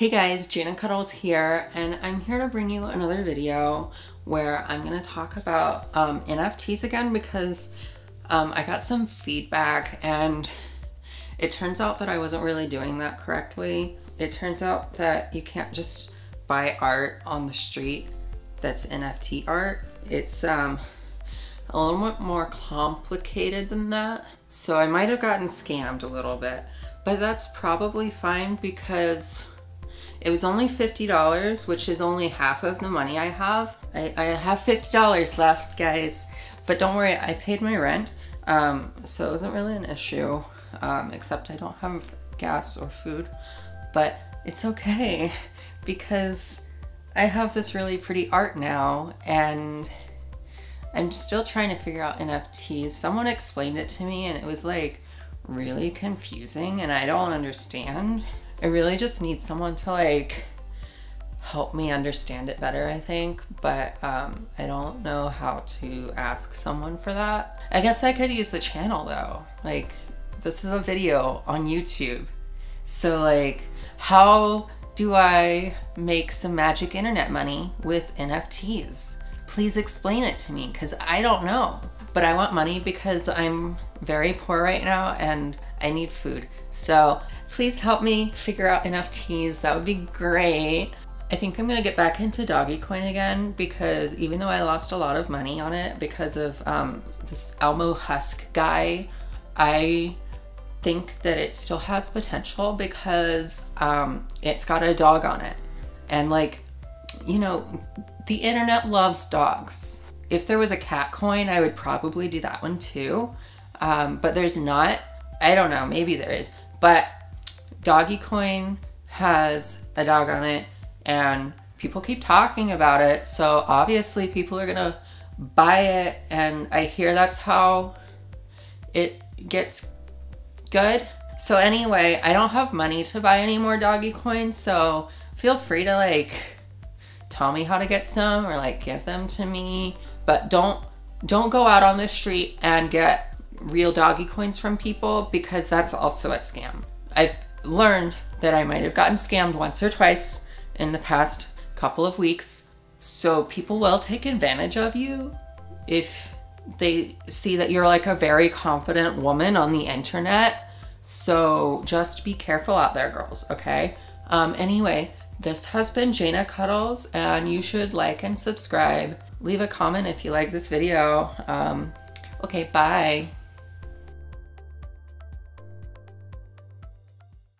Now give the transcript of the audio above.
Hey guys, Jana Cuddles here, and I'm here to bring you another video where I'm to talk about um, NFTs again because um, I got some feedback and it turns out that I wasn't really doing that correctly. It turns out that you can't just buy art on the street that's NFT art. It's um, a little bit more complicated than that. So I might have gotten scammed a little bit, but that's probably fine because it was only $50, which is only half of the money I have. I, I have $50 left, guys. But don't worry, I paid my rent. Um, so it wasn't really an issue, um, except I don't have gas or food. But it's okay because I have this really pretty art now and I'm still trying to figure out NFTs. Someone explained it to me and it was like really confusing and I don't understand. I really just need someone to like help me understand it better, I think, but um, I don't know how to ask someone for that. I guess I could use the channel though. Like, this is a video on YouTube. So, like, how do I make some magic internet money with NFTs? Please explain it to me because I don't know. But I want money because I'm very poor right now and I need food. So please help me figure out enough teas. That would be great. I think I'm gonna get back into Doggy Dogecoin again because even though I lost a lot of money on it because of um, this Elmo Husk guy, I think that it still has potential because um, it's got a dog on it. And like, you know, the internet loves dogs. If there was a cat coin, I would probably do that one too. Um, but there's not. I don't know, maybe there is. But Doggy Dogecoin has a dog on it and people keep talking about it. So obviously people are gonna buy it and I hear that's how it gets good. So anyway, I don't have money to buy any more Dogecoin, so feel free to like tell me how to get some or like give them to me. But don't don't go out on the street and get real doggy coins from people because that's also a scam. I've learned that I might have gotten scammed once or twice in the past couple of weeks. So people will take advantage of you if they see that you're like a very confident woman on the internet. So just be careful out there, girls, okay? Um, anyway, this has been Jana Cuddles, and you should like and subscribe. Leave a comment if you like this video. Um, okay, bye.